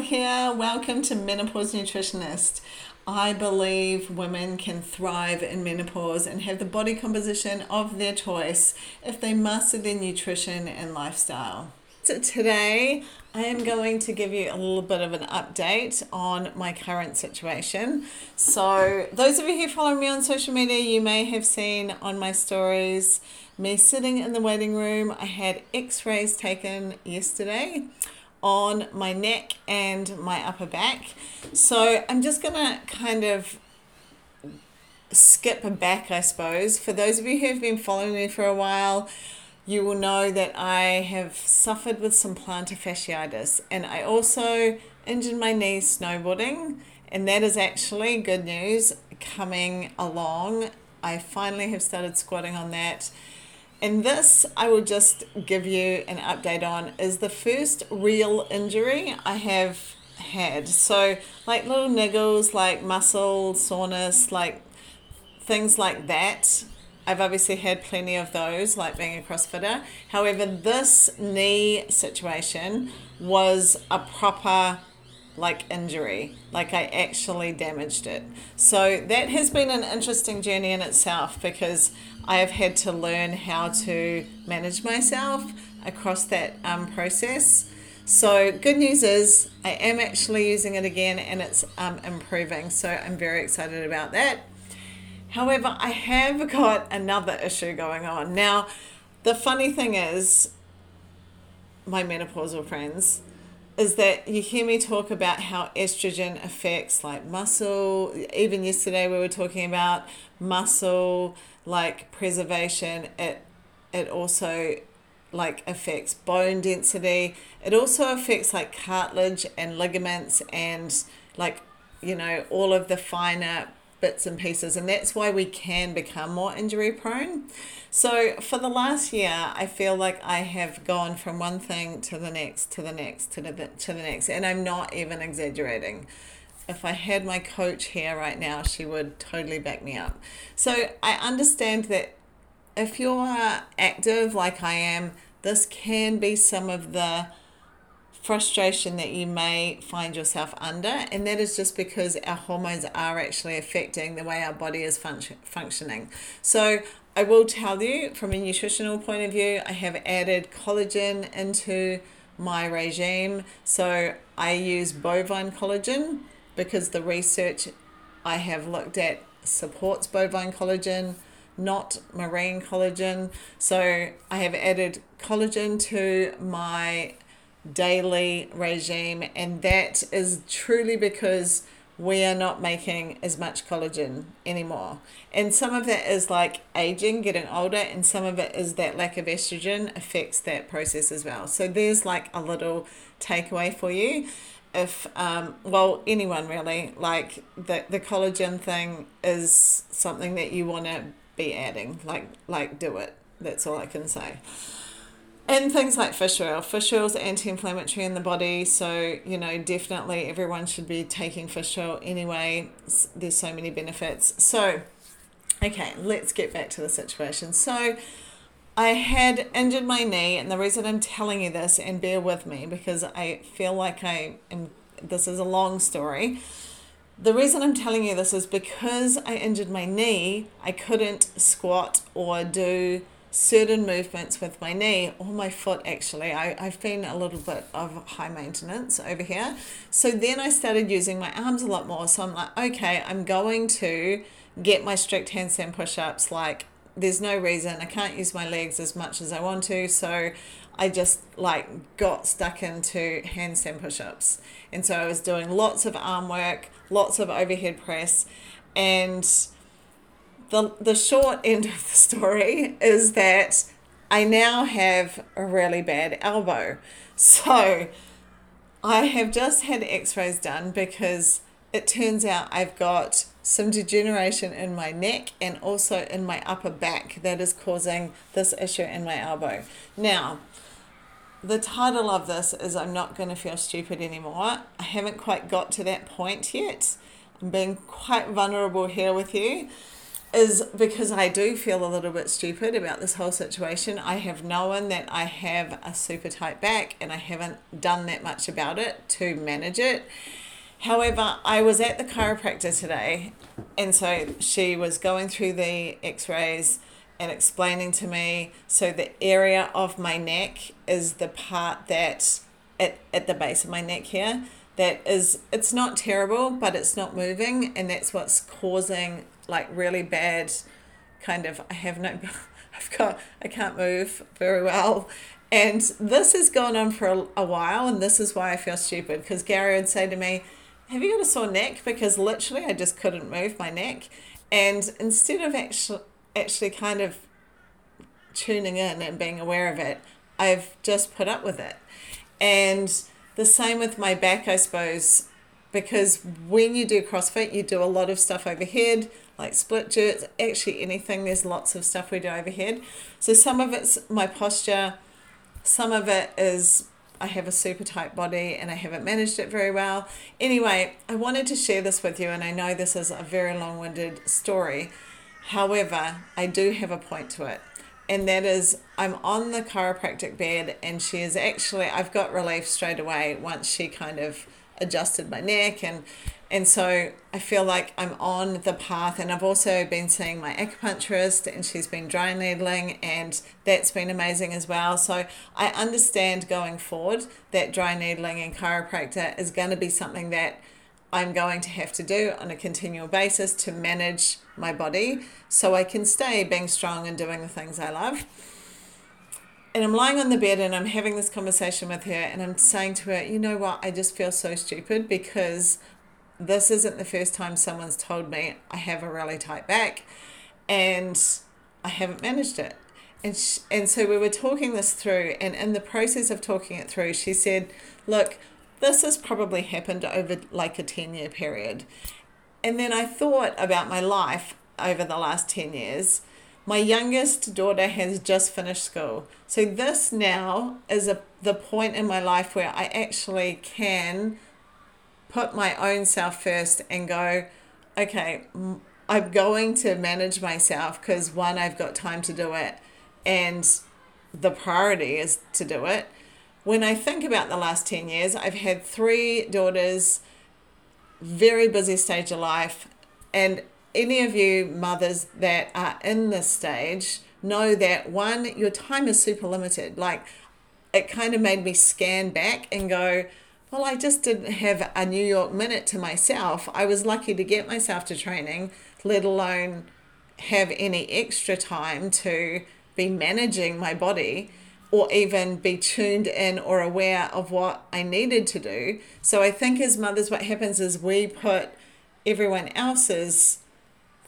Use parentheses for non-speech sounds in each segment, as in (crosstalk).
Here. Welcome to Menopause Nutritionist. I believe women can thrive in menopause and have the body composition of their choice if they master their nutrition and lifestyle. So, today I am going to give you a little bit of an update on my current situation. So, those of you who follow me on social media, you may have seen on my stories me sitting in the waiting room. I had x rays taken yesterday on my neck and my upper back. So I'm just going to kind of skip back, I suppose. For those of you who have been following me for a while, you will know that I have suffered with some plantar fasciitis and I also injured my knee snowboarding, and that is actually good news coming along. I finally have started squatting on that and this, I will just give you an update on, is the first real injury I have had. So, like little niggles, like muscle soreness, like things like that. I've obviously had plenty of those, like being a CrossFitter. However, this knee situation was a proper like injury, like I actually damaged it. So that has been an interesting journey in itself because I have had to learn how to manage myself across that um, process. So good news is I am actually using it again and it's um, improving. So I'm very excited about that. However, I have (laughs) got another issue going on. Now, the funny thing is, my menopausal friends, is that you hear me talk about how estrogen affects like muscle. Even yesterday we were talking about muscle like preservation. It it also like affects bone density. It also affects like cartilage and ligaments and like you know all of the finer bits and pieces and that's why we can become more injury prone. So for the last year i feel like i have gone from one thing to the next to the next to the, to the next and i'm not even exaggerating. If i had my coach here right now she would totally back me up. So i understand that if you're active like i am this can be some of the frustration that you may find yourself under, and that is just because our hormones are actually affecting the way our body is function- functioning. So, I will tell you from a nutritional point of view, I have added collagen into my regime. So, I use bovine collagen because the research I have looked at supports bovine collagen not marine collagen. So I have added collagen to my daily regime, and that is truly because we are not making as much collagen anymore. And some of that is like aging, getting older, and some of it is that lack of estrogen affects that process as well. So there's like a little takeaway for you. If, um, well, anyone really, like the, the collagen thing is something that you want to be adding, like, like do it. That's all I can say and things like fish oil. Fish oil is anti-inflammatory in the body, so you know definitely everyone should be taking fish oil anyway. There's so many benefits. So, okay, let's get back to the situation. So, I had injured my knee, and the reason I'm telling you this, and bear with me because I feel like I am. This is a long story. The reason I'm telling you this is because I injured my knee. I couldn't squat or do certain movements with my knee. Or my foot actually. I, i've been a little bit of high maintenance over here. So then i started using my arms a lot more. So i'm like okay i'm going to get my strict handstand push-ups. Like there's no reason. I can't use my legs as much as i want to. So i just like got stuck into handstand push-ups. And so i was doing lots of arm work lots of overhead press. And the, the short end of the story is that I now have a really bad elbow. So I have just had x rays done because it turns out I've got some degeneration in my neck and also in my upper back that is causing this issue in my elbow. Now, the title of this is I'm Not Going to Feel Stupid Anymore. I haven't quite got to that point yet. I'm being quite vulnerable here with you is because I do feel a little bit stupid about this whole situation. I have known that I have a super tight back and I haven't done that much about it to manage it. However, I was at the chiropractor today and so she was going through the x rays and explaining to me so the area of my neck is the part that at, at the base of my neck here that is it's not terrible but it's not moving and that's what's causing like really bad kind of I have no (laughs) I've got I can't move very well. And this has gone on for a, a while and this is why I feel stupid because Gary would say to me have you got a sore neck? Because literally I just couldn't move my neck. And instead of actually actually kind of tuning in and being aware of it I've just put up with it. And the same with my back I suppose because when you do CrossFit, you do a lot of stuff overhead, like split jerks, actually anything. There's lots of stuff we do overhead. So some of it's my posture, some of it is I have a super tight body and I haven't managed it very well. Anyway, I wanted to share this with you, and I know this is a very long winded story. However, I do have a point to it. And that is, I'm on the chiropractic bed, and she is actually, I've got relief straight away once she kind of adjusted my neck and and so I feel like I'm on the path and I've also been seeing my acupuncturist and she's been dry needling and that's been amazing as well. So I understand going forward that dry needling and chiropractor is going to be something that I'm going to have to do on a continual basis to manage my body so I can stay being strong and doing the things I love and I'm lying on the bed and I'm having this conversation with her and I'm saying to her, you know what, I just feel so stupid because this isn't the first time someone's told me I have a really tight back and I haven't managed it. And, sh- and so we were talking this through, and in the process of talking it through, she said, Look, this has probably happened over like a 10 year period. And then I thought about my life over the last 10 years my youngest daughter has just finished school. So this now is a the point in my life where I actually can put my own self first and go, okay, I'm going to manage myself because one, I've got time to do it, and the priority is to do it. When I think about the last 10 years, I've had three daughters, very busy stage of life, and any of you mothers that are in this stage know that one, your time is super limited. Like it kind of made me scan back and go, well, I just didn't have a New York minute to myself. I was lucky to get myself to training, let alone have any extra time to be managing my body or even be tuned in or aware of what I needed to do. So I think as mothers, what happens is we put everyone else's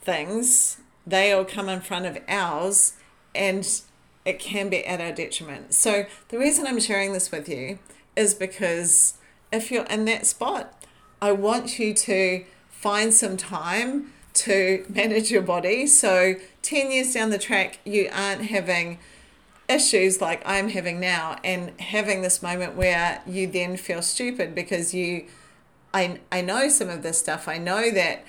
things, they all come in front of ours and it can be at our detriment. So the reason I'm sharing this with you is because if you're in that spot, I want you to find some time to (laughs) manage your body. So 10 years down the track, you aren't having issues like I'm having now and having this moment where you then feel stupid because you I I know some of this stuff. I know that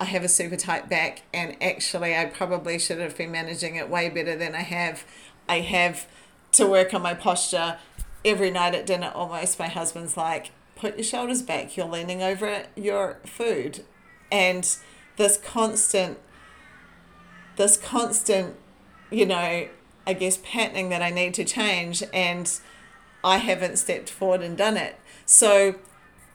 I have a super tight back, and actually, I probably should have been managing it way better than I have. I have to work on my posture every night at dinner. Almost, my husband's like, "Put your shoulders back. You're leaning over your food," and this constant, this constant, you know, I guess patterning that I need to change, and I haven't stepped forward and done it. So,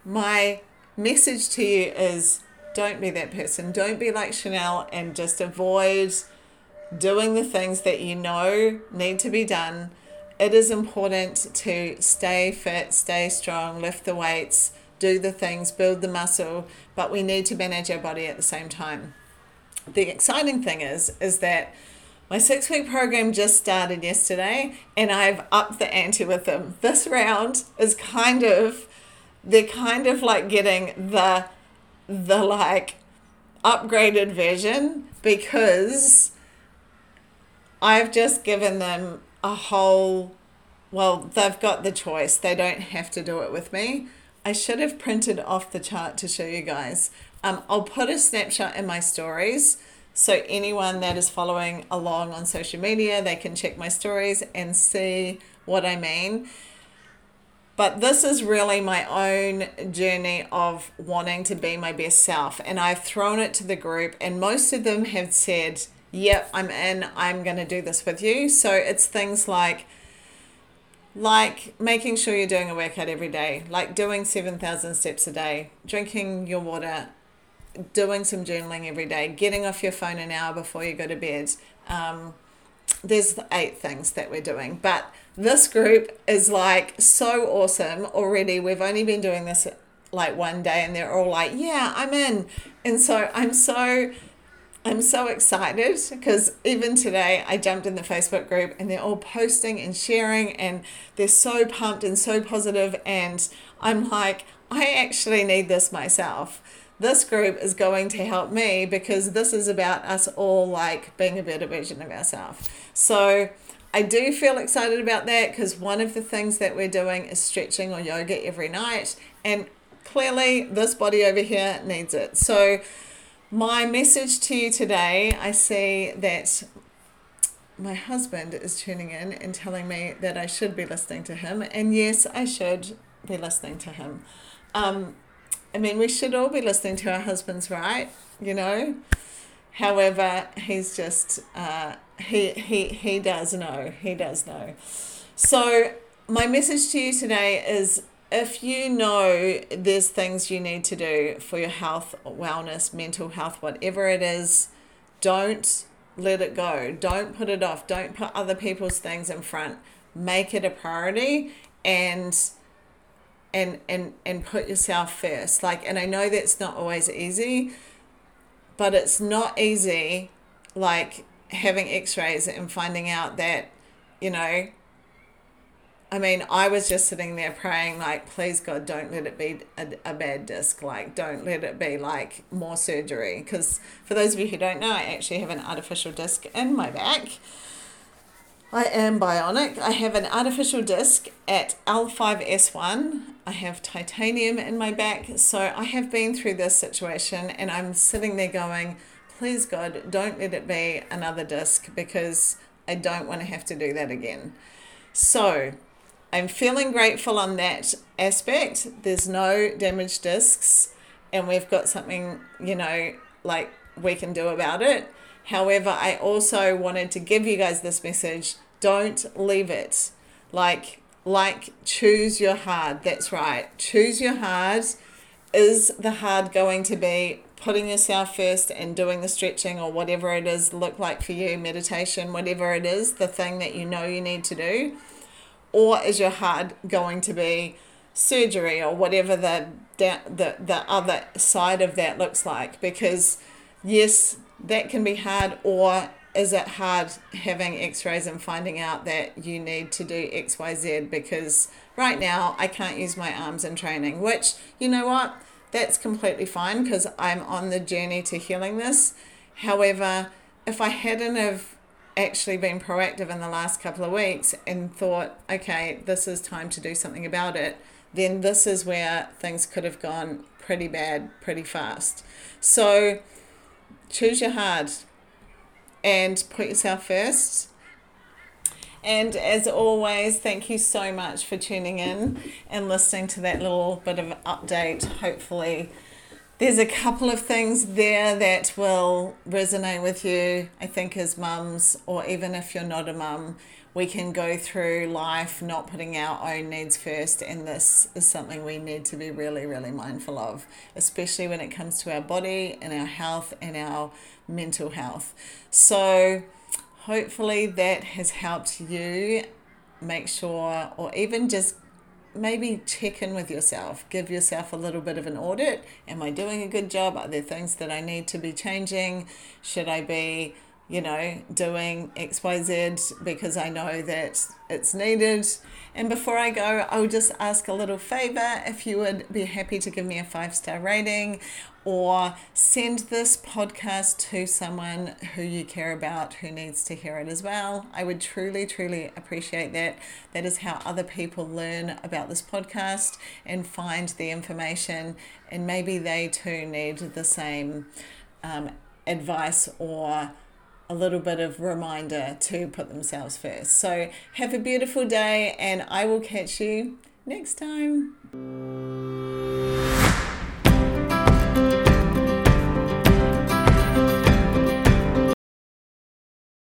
my message to you is don't be that person. Don't be like Chanel and just avoid doing the things that you know need to be done. It is important to stay fit, stay strong, lift the weights, do the things, build the muscle, but we need to manage our body at the same time. The exciting thing is is that my six week program just started yesterday and I've upped the ante with them. This round is kind of they're kind of like getting the the like upgraded version because I've just given them a whole well, they've got the choice. They don't have to do it with me. I should have printed off the chart to show you guys. Um, I'll put a snapshot in my stories So, anyone that is following along on social media, they can check my stories and see what I mean. But this is really my own journey of wanting to be my best self. And I've thrown it to the group, and most of them have said, Yep, I'm in, I'm going to do this with you. So it's things like, like making sure you're doing a workout every day, like doing 7,000 steps a day, drinking your water, doing some journaling every day, getting off your phone an hour before you go to bed. Um, there's eight things that we're doing, but this group is like so awesome already. We've only been doing this like one day and they're all like, yeah, I'm in. And so I'm so I'm so excited because even today I jumped in the Facebook group and they're all posting and sharing and they're so pumped and so positive and I'm like, I actually need this myself. This group is going to help me because this is about us all like being a better version of ourselves. So I do feel excited about that because one of the things that we're doing is stretching or yoga every night, and clearly this body over here needs it. So, my message to you today I see that my husband is tuning in and telling me that I should be listening to him, and yes, I should be listening to him. Um, I mean, we should all be listening to our husbands, right? You know? However, he's just uh, he he he does know. He does know. So my message to you today is if you know there's things you need to do for your health, wellness, mental health, whatever it is, don't let it go. Don't put it off. Don't put other people's things in front. Make it a priority and and and and put yourself first. Like and I know that's not always easy but it's not easy like having x-rays and finding out that you know I mean, I was just sitting there praying, like, please God, don't let it be a, a bad disc. Like, don't let it be like more surgery. Because for those of you who don't know, I actually have an artificial disc in my back. I am bionic. I have an artificial disc at L5S1. I have titanium in my back. So I have been through this situation and I'm sitting there going, please God, don't let it be another disc because I don't want to have to do that again. So I'm feeling grateful on that aspect. There's no damaged discs and we've got something, you know, like we can do about it. However, I also wanted to give you guys this message don't leave it. Like, like choose your hard. That's right. Choose your hard. Is the hard going to be putting yourself first and doing the stretching or whatever it is look like for you, meditation, whatever it is, the thing that you know you need to do? Or is your hard going to be surgery or whatever the the the other side of that looks like? Because yes, that can be hard or is it hard having x-rays and finding out that you need to do xyz because right now i can't use my arms in training which you know what? That's completely fine because i'm on the journey to healing this. However if i hadn't have actually been proactive in the last couple of weeks and thought okay this is time to do something about it then this is where things could have gone pretty bad pretty fast. So choose your hard and put yourself first. And as always, thank you so much for tuning in and listening to that little bit of update. Hopefully, there's a couple of things there that will resonate with you, I think, as mums, or even if you're not a mum, we can go through life not putting our own needs first. And this is something we need to be really, really mindful of, especially when it comes to our body and our health and our mental health. So, hopefully, that has helped you make sure, or even just maybe check in with yourself. Give yourself a little bit of an audit. Am I doing a good job? Are there things that I need to be changing? Should I be, you know, doing XYZ because I know that it's needed? And before I go, I'll just ask a little favor if you would be happy to give me a five star rating or send this podcast to someone who you care about who needs to hear it as well. I would truly, truly appreciate that. That is how other people learn about this podcast and find the information, and maybe they too need the same. Um, advice or a little bit of reminder to put themselves first. So have a beautiful day and I will catch you next time.